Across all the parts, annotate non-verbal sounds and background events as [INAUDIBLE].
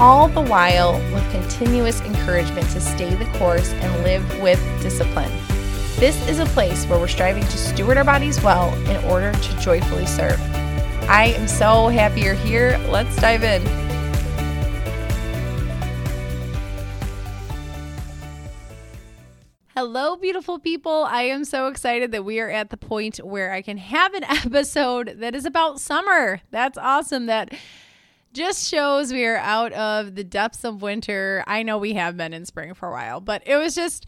all the while with continuous encouragement to stay the course and live with discipline. This is a place where we're striving to steward our bodies well in order to joyfully serve. I am so happy you're here. Let's dive in. Hello, beautiful people. I am so excited that we are at the point where I can have an [LAUGHS] episode that is about summer. That's awesome. That just shows we are out of the depths of winter. I know we have been in spring for a while, but it was just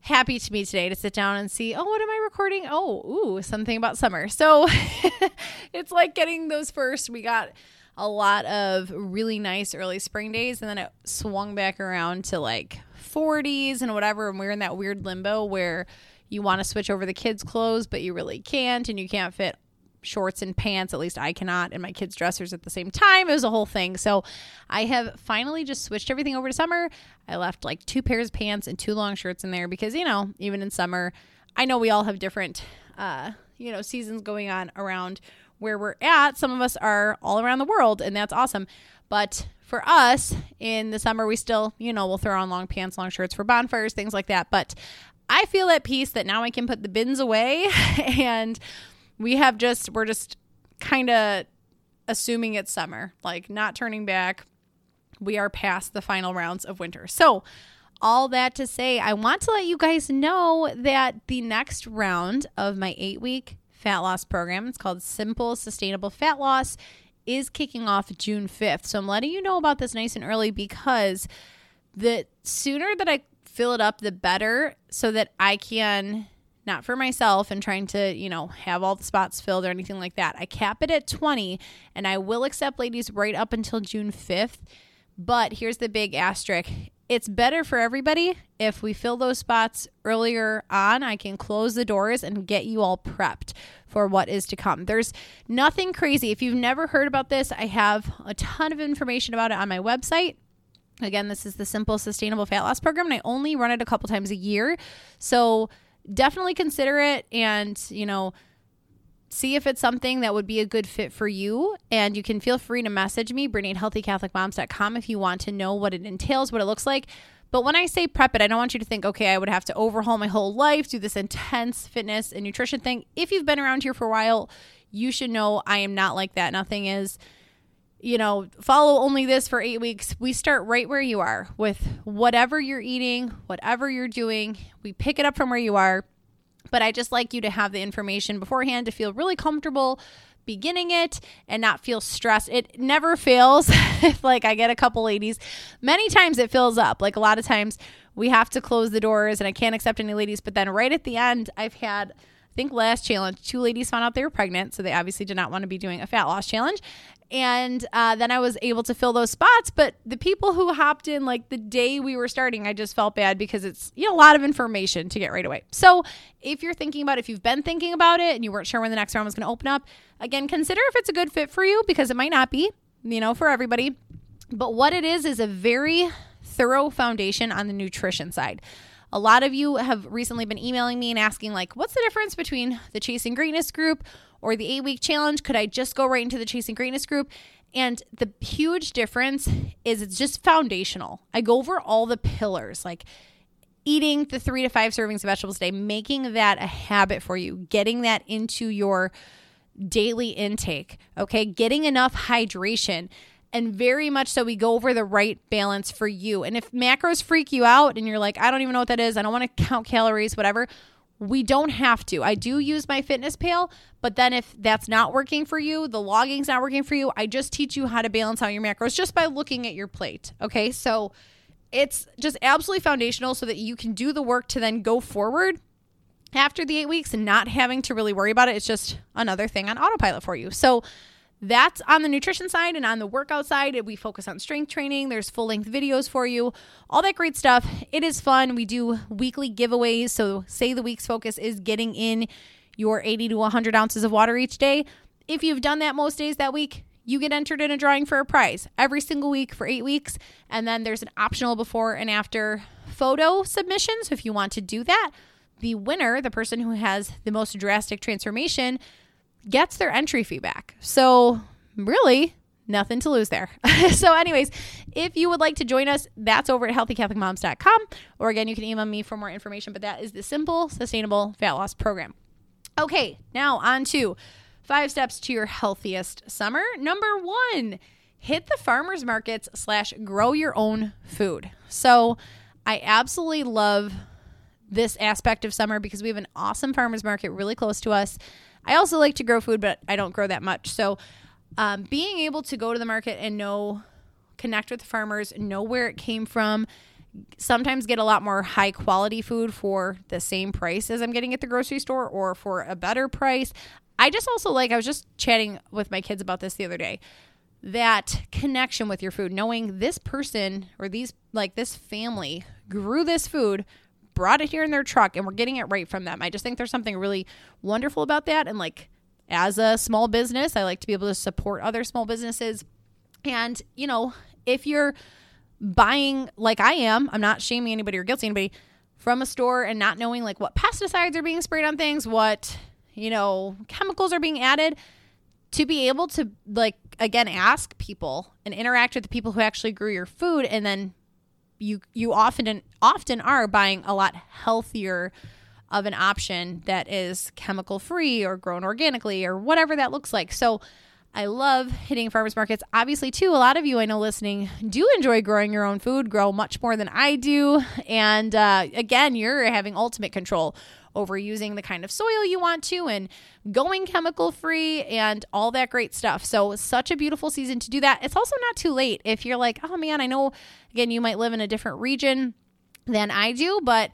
happy to me today to sit down and see, oh, what am I recording? Oh, ooh, something about summer. So [LAUGHS] it's like getting those first. We got a lot of really nice early spring days, and then it swung back around to like 40s and whatever. And we're in that weird limbo where you want to switch over the kids' clothes, but you really can't, and you can't fit shorts and pants. At least I cannot, and my kids' dressers at the same time. It was a whole thing. So I have finally just switched everything over to summer. I left like two pairs of pants and two long shirts in there because, you know, even in summer, I know we all have different, uh, you know, seasons going on around where we're at. Some of us are all around the world, and that's awesome. But for us in the summer, we still, you know, we'll throw on long pants, long shirts for bonfires, things like that. But I feel at peace that now I can put the bins away [LAUGHS] and we have just we're just kind of assuming it's summer, like not turning back. We are past the final rounds of winter. So, all that to say, I want to let you guys know that the next round of my eight week fat loss program, it's called Simple Sustainable Fat Loss, is kicking off June 5th. So, I'm letting you know about this nice and early because the sooner that I fill it up, the better, so that I can not for myself and trying to, you know, have all the spots filled or anything like that. I cap it at 20 and I will accept ladies right up until June 5th. But here's the big asterisk it's better for everybody if we fill those spots earlier on. I can close the doors and get you all prepped for what is to come. There's nothing crazy. If you've never heard about this, I have a ton of information about it on my website. Again, this is the Simple Sustainable Fat Loss Program, and I only run it a couple times a year. So, definitely consider it and, you know, see if it's something that would be a good fit for you. And you can feel free to message me, Brittany at healthycatholicmoms.com, if you want to know what it entails, what it looks like. But when I say prep it, I don't want you to think, okay, I would have to overhaul my whole life, do this intense fitness and nutrition thing. If you've been around here for a while, you should know I am not like that. Nothing is you know, follow only this for eight weeks. We start right where you are with whatever you're eating, whatever you're doing. We pick it up from where you are. But I just like you to have the information beforehand to feel really comfortable beginning it and not feel stressed. It never fails. [LAUGHS] if like I get a couple ladies, many times it fills up. Like a lot of times we have to close the doors and I can't accept any ladies. But then right at the end, I've had I think last challenge, two ladies found out they were pregnant, so they obviously did not want to be doing a fat loss challenge and uh, then I was able to fill those spots. But the people who hopped in like the day we were starting, I just felt bad because it's you know a lot of information to get right away. So if you're thinking about, if you've been thinking about it and you weren't sure when the next round was going to open up, again, consider if it's a good fit for you because it might not be, you know, for everybody. But what it is is a very thorough foundation on the nutrition side. A lot of you have recently been emailing me and asking, like, what's the difference between the Chasing Greatness group or the eight week challenge? Could I just go right into the Chasing Greatness group? And the huge difference is it's just foundational. I go over all the pillars, like eating the three to five servings of vegetables a day, making that a habit for you, getting that into your daily intake, okay? Getting enough hydration. And very much so, we go over the right balance for you. And if macros freak you out and you're like, I don't even know what that is, I don't want to count calories, whatever, we don't have to. I do use MyFitnessPal, but then if that's not working for you, the logging's not working for you, I just teach you how to balance out your macros just by looking at your plate. Okay. So it's just absolutely foundational so that you can do the work to then go forward after the eight weeks and not having to really worry about it. It's just another thing on autopilot for you. So that's on the nutrition side and on the workout side. We focus on strength training. There's full length videos for you, all that great stuff. It is fun. We do weekly giveaways. So, say the week's focus is getting in your 80 to 100 ounces of water each day. If you've done that most days that week, you get entered in a drawing for a prize every single week for eight weeks. And then there's an optional before and after photo submission. So, if you want to do that, the winner, the person who has the most drastic transformation, gets their entry fee back. So, really, nothing to lose there. [LAUGHS] so, anyways, if you would like to join us, that's over at healthycatholicmoms.com. Or again, you can email me for more information, but that is the simple, sustainable fat loss program. Okay, now on to five steps to your healthiest summer. Number one, hit the farmers markets slash grow your own food. So, I absolutely love this aspect of summer because we have an awesome farmers market really close to us. I also like to grow food, but I don't grow that much. So, um, being able to go to the market and know, connect with the farmers, know where it came from, sometimes get a lot more high quality food for the same price as I'm getting at the grocery store or for a better price. I just also like, I was just chatting with my kids about this the other day that connection with your food, knowing this person or these, like this family grew this food brought it here in their truck and we're getting it right from them. I just think there's something really wonderful about that. And like as a small business, I like to be able to support other small businesses. And, you know, if you're buying like I am, I'm not shaming anybody or guilty anybody from a store and not knowing like what pesticides are being sprayed on things, what, you know, chemicals are being added to be able to like again ask people and interact with the people who actually grew your food and then you you often often are buying a lot healthier of an option that is chemical free or grown organically or whatever that looks like. So I love hitting farmers markets. Obviously, too, a lot of you I know listening do enjoy growing your own food, grow much more than I do. And uh, again, you're having ultimate control over using the kind of soil you want to and going chemical free and all that great stuff. So, such a beautiful season to do that. It's also not too late if you're like, oh man, I know, again, you might live in a different region than I do, but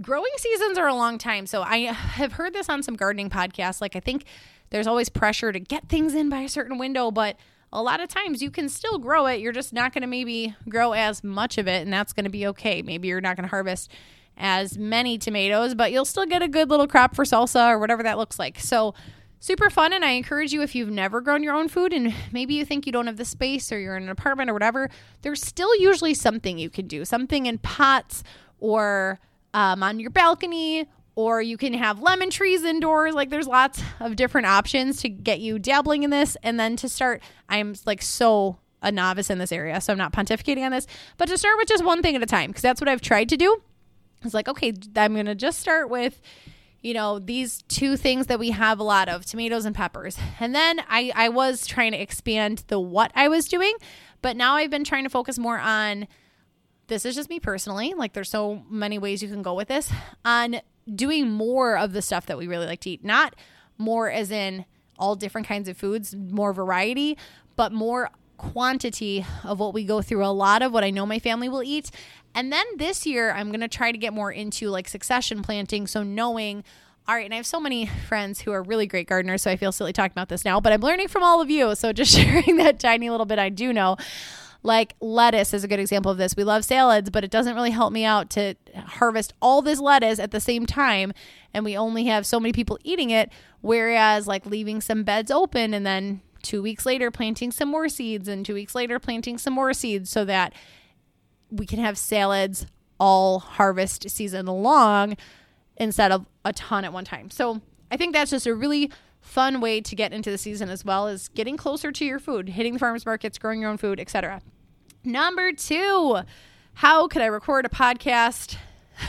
growing seasons are a long time. So, I have heard this on some gardening podcasts. Like, I think there's always pressure to get things in by a certain window, but a lot of times you can still grow it. You're just not going to maybe grow as much of it, and that's going to be okay. Maybe you're not going to harvest as many tomatoes, but you'll still get a good little crop for salsa or whatever that looks like. So, super fun. And I encourage you if you've never grown your own food and maybe you think you don't have the space or you're in an apartment or whatever, there's still usually something you can do, something in pots or um, on your balcony. Or you can have lemon trees indoors. Like, there's lots of different options to get you dabbling in this. And then to start, I'm like so a novice in this area, so I'm not pontificating on this, but to start with just one thing at a time, because that's what I've tried to do it's like, okay, I'm going to just start with, you know, these two things that we have a lot of tomatoes and peppers. And then I, I was trying to expand the what I was doing, but now I've been trying to focus more on this is just me personally. Like, there's so many ways you can go with this on doing more of the stuff that we really like to eat, not more as in all different kinds of foods, more variety, but more quantity of what we go through, a lot of what I know my family will eat. And then this year, I'm going to try to get more into like succession planting. So knowing, all right, and I have so many friends who are really great gardeners. So I feel silly talking about this now, but I'm learning from all of you. So just [LAUGHS] sharing that tiny little bit I do know. Like lettuce is a good example of this. We love salads, but it doesn't really help me out to harvest all this lettuce at the same time. And we only have so many people eating it. Whereas, like leaving some beds open and then two weeks later planting some more seeds and two weeks later planting some more seeds so that we can have salads all harvest season long instead of a ton at one time. So I think that's just a really fun way to get into the season as well as getting closer to your food, hitting the farmers markets, growing your own food, etc. Number two, how could I record a podcast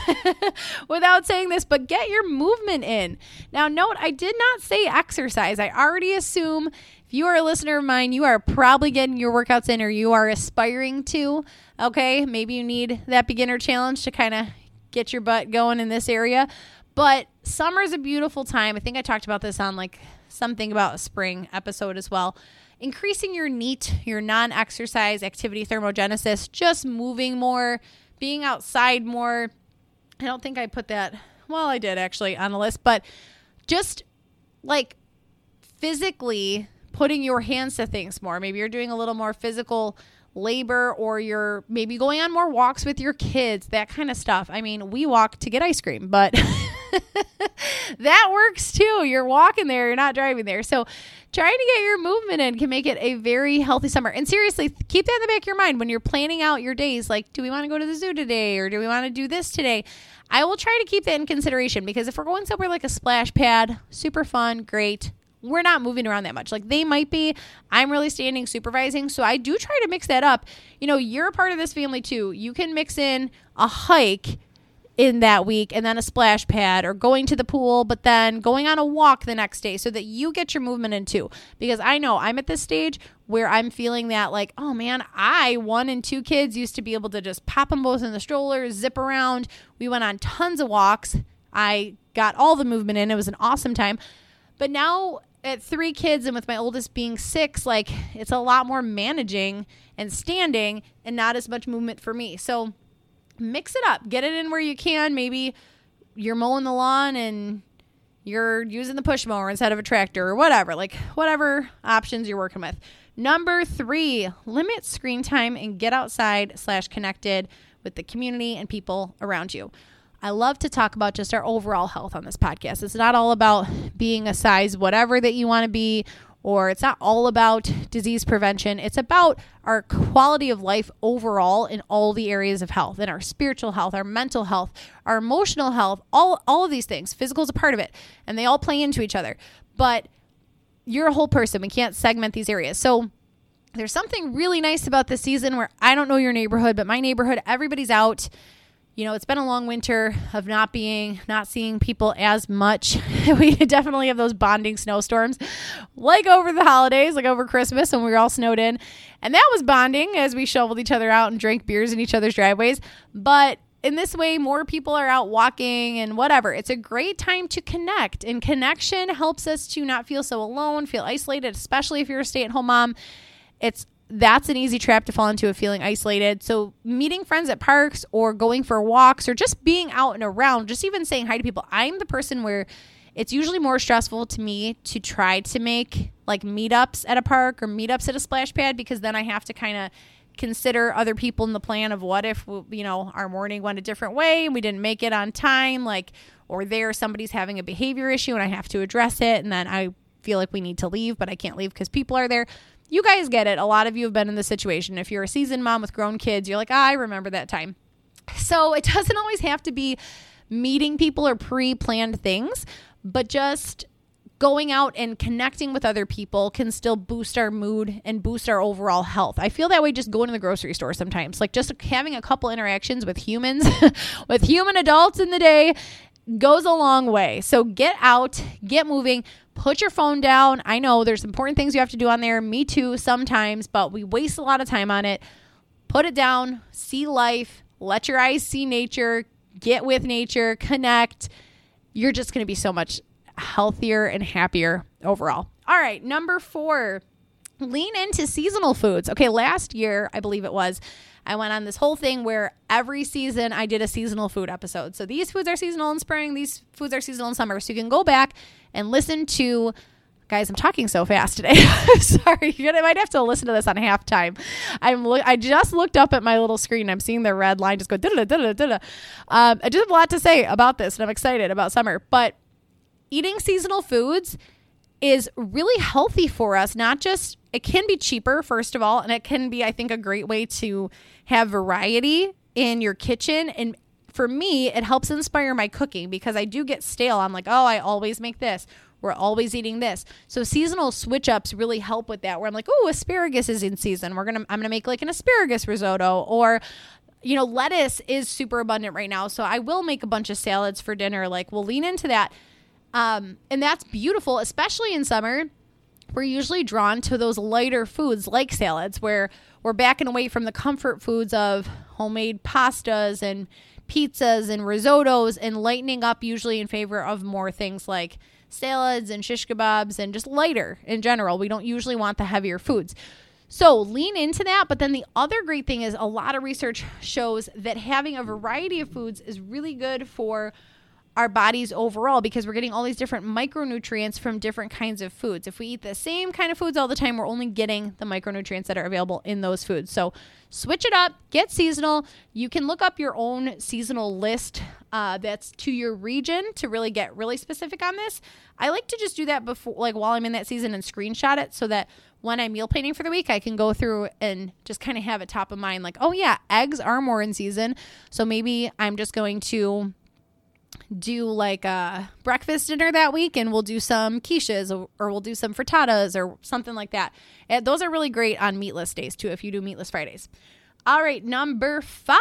[LAUGHS] without saying this, but get your movement in. Now, note, I did not say exercise. I already assume if you are a listener of mine, you are probably getting your workouts in or you are aspiring to. Okay, maybe you need that beginner challenge to kind of get your butt going in this area. But summer is a beautiful time. I think I talked about this on like something about a spring episode as well. Increasing your NEAT, your non exercise activity thermogenesis, just moving more, being outside more, I don't think I put that. Well, I did actually on the list, but just like physically putting your hands to things more. Maybe you're doing a little more physical labor or you're maybe going on more walks with your kids, that kind of stuff. I mean, we walk to get ice cream, but [LAUGHS] that works too. You're walking there, you're not driving there. So, trying to get your movement in can make it a very healthy summer. And seriously, keep that in the back of your mind when you're planning out your days. Like, do we want to go to the zoo today or do we want to do this today? I will try to keep that in consideration because if we're going somewhere like a splash pad, super fun, great. We're not moving around that much. Like they might be, I'm really standing supervising. So I do try to mix that up. You know, you're a part of this family too. You can mix in a hike in that week and then a splash pad or going to the pool, but then going on a walk the next day so that you get your movement in too. Because I know I'm at this stage where I'm feeling that, like, oh man, I, one and two kids, used to be able to just pop them both in the stroller, zip around. We went on tons of walks. I got all the movement in. It was an awesome time. But now at three kids and with my oldest being six, like, it's a lot more managing and standing and not as much movement for me. So, mix it up. Get it in where you can. Maybe you're mowing the lawn and you're using the push mower instead of a tractor or whatever, like whatever options you're working with. Number three, limit screen time and get outside slash connected with the community and people around you. I love to talk about just our overall health on this podcast. It's not all about being a size whatever that you want to be or it's not all about disease prevention. It's about our quality of life overall in all the areas of health, in our spiritual health, our mental health, our emotional health, all all of these things. Physical is a part of it, and they all play into each other. But you're a whole person. We can't segment these areas. So there's something really nice about this season where I don't know your neighborhood, but my neighborhood, everybody's out you know, it's been a long winter of not being, not seeing people as much. [LAUGHS] we definitely have those bonding snowstorms, like over the holidays, like over Christmas when we were all snowed in. And that was bonding as we shoveled each other out and drank beers in each other's driveways. But in this way, more people are out walking and whatever. It's a great time to connect, and connection helps us to not feel so alone, feel isolated, especially if you're a stay at home mom. It's that's an easy trap to fall into of feeling isolated. So, meeting friends at parks or going for walks or just being out and around, just even saying hi to people. I'm the person where it's usually more stressful to me to try to make like meetups at a park or meetups at a splash pad because then I have to kind of consider other people in the plan of what if you know our morning went a different way and we didn't make it on time like or there somebody's having a behavior issue and I have to address it and then I feel like we need to leave but I can't leave because people are there you guys get it. A lot of you have been in this situation. If you're a seasoned mom with grown kids, you're like, ah, I remember that time. So it [LAUGHS] doesn't always have to be meeting people or pre planned things, but just going out and connecting with other people can still boost our mood and boost our overall health. I feel that way just going to the grocery store sometimes. Like just having a couple interactions with humans, [LAUGHS] with human adults in the day goes a long way. So get out, get moving, put your phone down. I know there's important things you have to do on there. Me too, sometimes, but we waste a lot of time on it. Put it down, see life, let your eyes see nature, get with nature, connect. You're just going to be so much healthier and happier overall. All right, number four, lean into seasonal foods. Okay, last year, I believe it was, I went on this whole thing where every season I did a seasonal food episode. So these foods are seasonal in spring, these foods are seasonal in summer. So you can go back and listen to guys i'm talking so fast today [LAUGHS] sorry you might have to listen to this on halftime i'm lo- i just looked up at my little screen i'm seeing the red line just go da da da da da um, i just have a lot to say about this and i'm excited about summer but eating seasonal foods is really healthy for us not just it can be cheaper first of all and it can be i think a great way to have variety in your kitchen and for me, it helps inspire my cooking because I do get stale. I'm like, oh, I always make this. We're always eating this. So seasonal switch ups really help with that. Where I'm like, oh, asparagus is in season. We're gonna I'm gonna make like an asparagus risotto or you know, lettuce is super abundant right now. So I will make a bunch of salads for dinner. Like we'll lean into that. Um, and that's beautiful, especially in summer. We're usually drawn to those lighter foods like salads, where we're backing away from the comfort foods of homemade pastas and pizzas and risottos and lightening up usually in favor of more things like salads and shish kebabs and just lighter in general. We don't usually want the heavier foods. So lean into that. But then the other great thing is a lot of research shows that having a variety of foods is really good for our bodies overall because we're getting all these different micronutrients from different kinds of foods. If we eat the same kind of foods all the time, we're only getting the micronutrients that are available in those foods. So switch it up, get seasonal. You can look up your own seasonal list uh, that's to your region to really get really specific on this. I like to just do that before, like while I'm in that season and screenshot it so that when I'm meal planning for the week, I can go through and just kind of have it top of mind like, oh yeah, eggs are more in season. So maybe I'm just going to do like a breakfast dinner that week and we'll do some quiches or, we'll do some frittatas or something like that. And those are really great on meatless days too if you do meatless Fridays. All right, number 5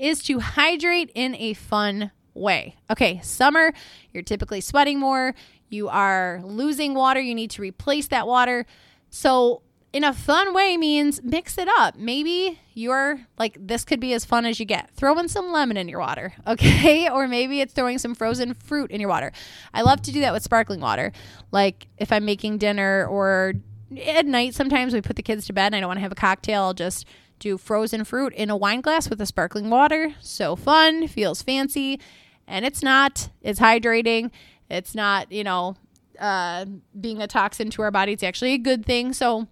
is to hydrate in a fun way. Okay, summer, you're typically sweating more, you are losing water, you need to replace that water. So in a fun way means mix it up. Maybe you're like, this could be as fun as you get. Throw in some lemon in your water, [LAUGHS] okay? Or maybe it's throwing some frozen fruit in your water. I love to do that with sparkling water. Like if I'm making dinner or at night, sometimes we put the kids to bed and I don't want to have a cocktail, I'll just do frozen fruit in a wine glass with a sparkling water. So fun, feels fancy, and it's not. It's hydrating. It's not, you know, uh, being a toxin to our body. It's actually a good thing. So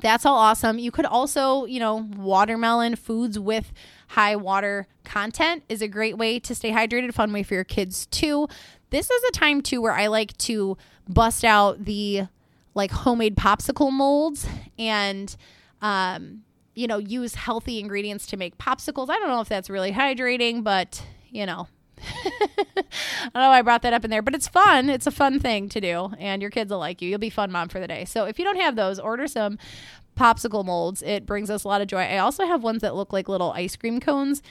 that's all awesome. You could also, you know, watermelon foods with high water content is a great way to stay hydrated, fun way for your kids too. This is a time too where I like to bust out the like homemade popsicle molds and um you know, use healthy ingredients to make popsicles. I don't know if that's really hydrating, but you know, [LAUGHS] I don't know why I brought that up in there, but it's fun. It's a fun thing to do, and your kids will like you. You'll be fun mom for the day. So if you don't have those, order some popsicle molds. It brings us a lot of joy. I also have ones that look like little ice cream cones,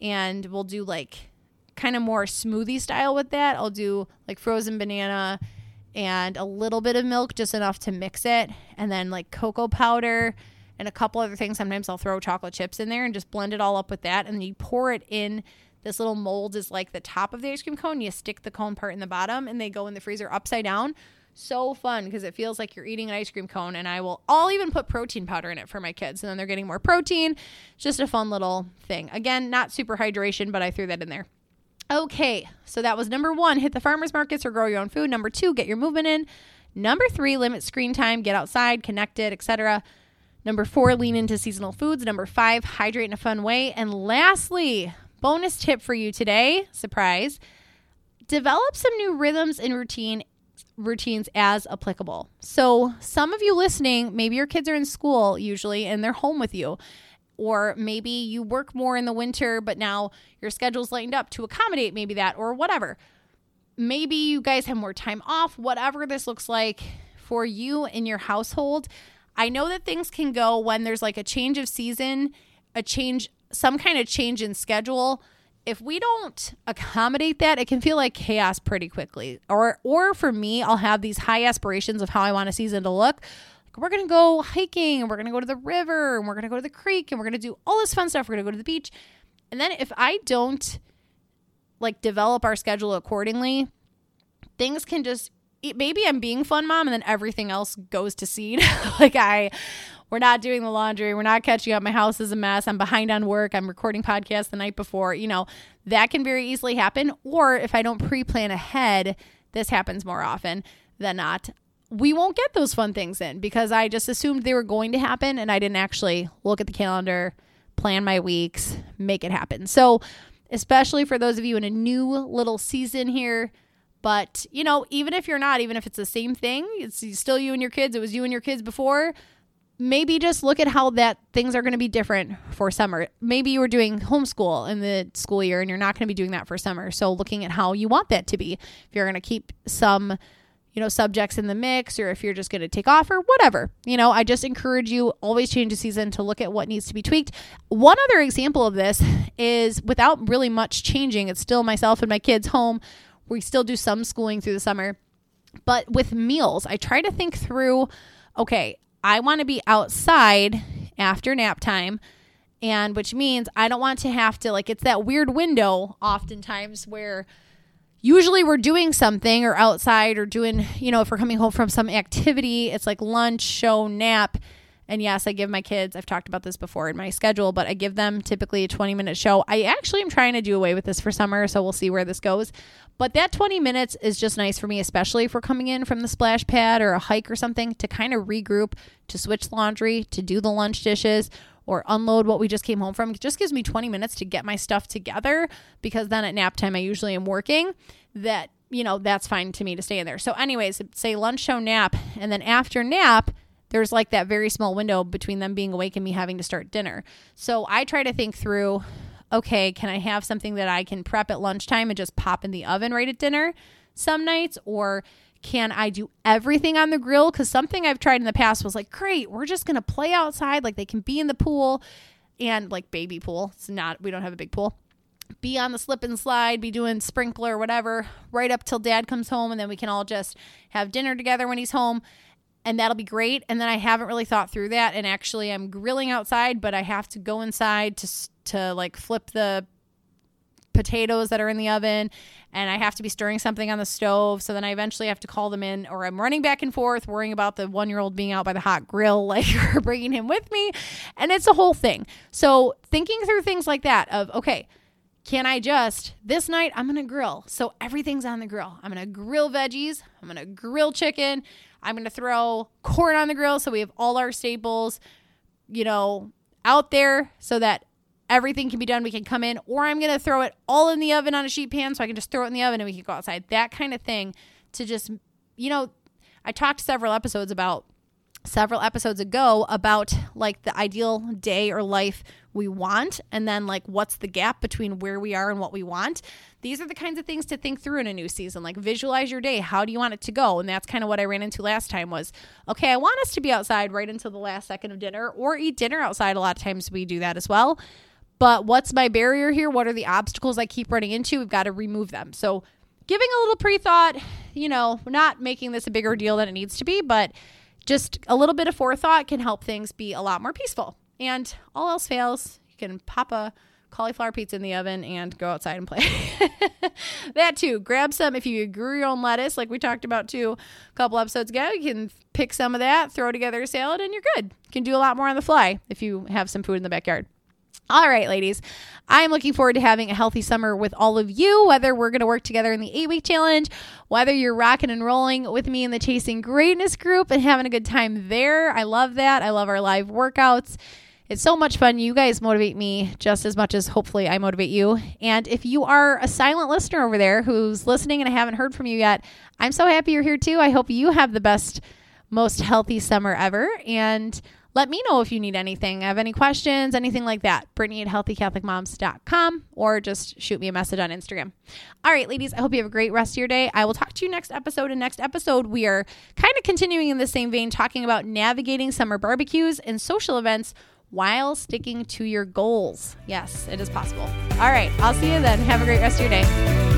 and we'll do like kind of more smoothie style with that. I'll do like frozen banana and a little bit of milk, just enough to mix it, and then like cocoa powder and a couple other things. Sometimes I'll throw chocolate chips in there and just blend it all up with that, and you pour it in this little mold is like the top of the ice cream cone. You stick the cone part in the bottom and they go in the freezer upside down. So fun because it feels like you're eating an ice cream cone. And I will, I'll even put protein powder in it for my kids. And then they're getting more protein. Just a fun little thing. Again, not super hydration, but I threw that in there. Okay, so that was number one hit the farmers markets or grow your own food. Number two, get your movement in. Number three, limit screen time, get outside, connected, etc. Number four, lean into seasonal foods. Number five, hydrate in a fun way. And lastly, Bonus tip for you today, surprise. Develop some new rhythms and routine routines as applicable. So, some of you listening, maybe your kids are in school usually and they're home with you. Or maybe you work more in the winter, but now your schedule's lined up to accommodate maybe that or whatever. Maybe you guys have more time off, whatever this looks like for you in your household. I know that things can go when there's like a change of season, a change some kind of change in schedule, if we don't accommodate that, it can feel like chaos pretty quickly. Or or for me, I'll have these high aspirations of how I want a season to look. We're gonna go hiking and we're gonna go to the river and we're gonna go to the creek and we're gonna do all this fun stuff. We're gonna go to the beach. And then if I don't like develop our schedule accordingly, things can just maybe I'm being fun mom and then everything else goes to seed. [LAUGHS] like I we're not doing the laundry, we're not catching up, my house is a mess, I'm behind on work, I'm recording podcasts the night before, you know, that can very easily happen. Or if I don't pre plan ahead, this happens more often than not. We won't get those fun things in because I just assumed they were going to happen and I didn't actually look at the calendar, plan my weeks, make it happen. So, especially for those of you in a new little season here, but, you know, even if you're not, even if it's the same thing, it's still you and your kids, it was you and your kids before, maybe just look at how that things are going to be different for summer. Maybe you were doing homeschool in the school year and you're not going to be doing that for summer. So looking at how you want that to be. If you're going to keep some you know, subjects in the mix or if you're just going to take off or whatever. You know, I just encourage you always change the season to look at what needs to be tweaked. One other example of this is without really much changing, it's still myself and my kids home. We still do some schooling through the summer. But with meals, I try to think through okay, I want to be outside after nap time and which means I don't want to have to like it's that weird window oftentimes where usually we're doing something or outside or doing, you know, if we're coming home from some activity, it's like lunch, show, nap. And yes, I give my kids, I've talked about this before in my schedule, but I give them typically a 20 minute show. I actually am trying to do away with this for summer, so we'll see where this goes. But that 20 minutes is just nice for me, especially if we're coming in from the splash pad or a hike or something to kind of regroup, to switch laundry, to do the lunch dishes, or unload what we just came home from. It just gives me 20 minutes to get my stuff together because then at nap time I usually am working. That, you know, that's fine to me to stay in there. So, anyways, say lunch, show, nap, and then after nap, there's like that very small window between them being awake and me having to start dinner. So, I try to think through okay, can I have something that I can prep at lunchtime and just pop in the oven right at dinner some nights? Or can I do everything on the grill? Because something I've tried in the past was like, great, we're just going to play outside. Like they can be in the pool and like baby pool. It's not, we don't have a big pool. Be on the slip and slide, be doing sprinkler, whatever, right up till dad comes home. And then we can all just have dinner together when he's home. And that'll be great. And then I haven't really thought through that. And actually, I'm grilling outside, but I have to go inside to, to like flip the potatoes that are in the oven and I have to be stirring something on the stove. So then I eventually have to call them in, or I'm running back and forth, worrying about the one year old being out by the hot grill, [LAUGHS] like, bringing him with me. And it's a whole thing. So thinking through things like that of, okay, can I just, this night, I'm to grill. So everything's on the grill. I'm to grill veggies. I'm to grill chicken. I'm going to throw corn on the grill. So we have all our staples, you know, out there so that everything can be done. We can come in, or I'm going to throw it all in the oven on a sheet pan so I can just throw it in the oven and we can go outside. That kind of thing to just, you know, I talked several episodes about several episodes ago about like the ideal day or life we want and then like what's the gap between where we are and what we want these are the kinds of things to think through in a new season like visualize your day how do you want it to go and that's kind of what i ran into last time was okay i want us to be outside right until the last second of dinner or eat dinner outside a lot of times we do that as well but what's my barrier here? What are the obstacles I keep running into? We've got to remove them. So, giving a little pre thought, you know, not making this a bigger deal than it needs to be, but just a little bit of forethought can help things be a lot more peaceful. And all else fails, you can pop a cauliflower pizza in the oven and go outside and play. [LAUGHS] that too. Grab some if you grew your own lettuce, like we talked about too a couple episodes ago. You can pick some of that, throw together a salad, and you're good. You can do a lot more on the fly if you have some food in the backyard. All right, ladies. I am looking forward to having a healthy summer with all of you, whether we're going to work together in the eight week challenge, whether you're rocking and rolling with me in the Chasing Greatness group and having a good time there. I love that. I love our live workouts. It's so much fun. You guys motivate me just as much as hopefully I motivate you. And if you are a silent listener over there who's listening and I haven't heard from you yet, I'm so happy you're here too. I hope you have the best, most healthy summer ever. And let me know if you need anything, have any questions, anything like that. Brittany at healthycatholicmoms.com or just shoot me a message on Instagram. All right, ladies, I hope you have a great rest of your day. I will talk to you next episode. And next episode, we are kind of continuing in the same vein, talking about navigating summer barbecues and social events while sticking to your goals. Yes, it is possible. All right, I'll see you then. Have a great rest of your day.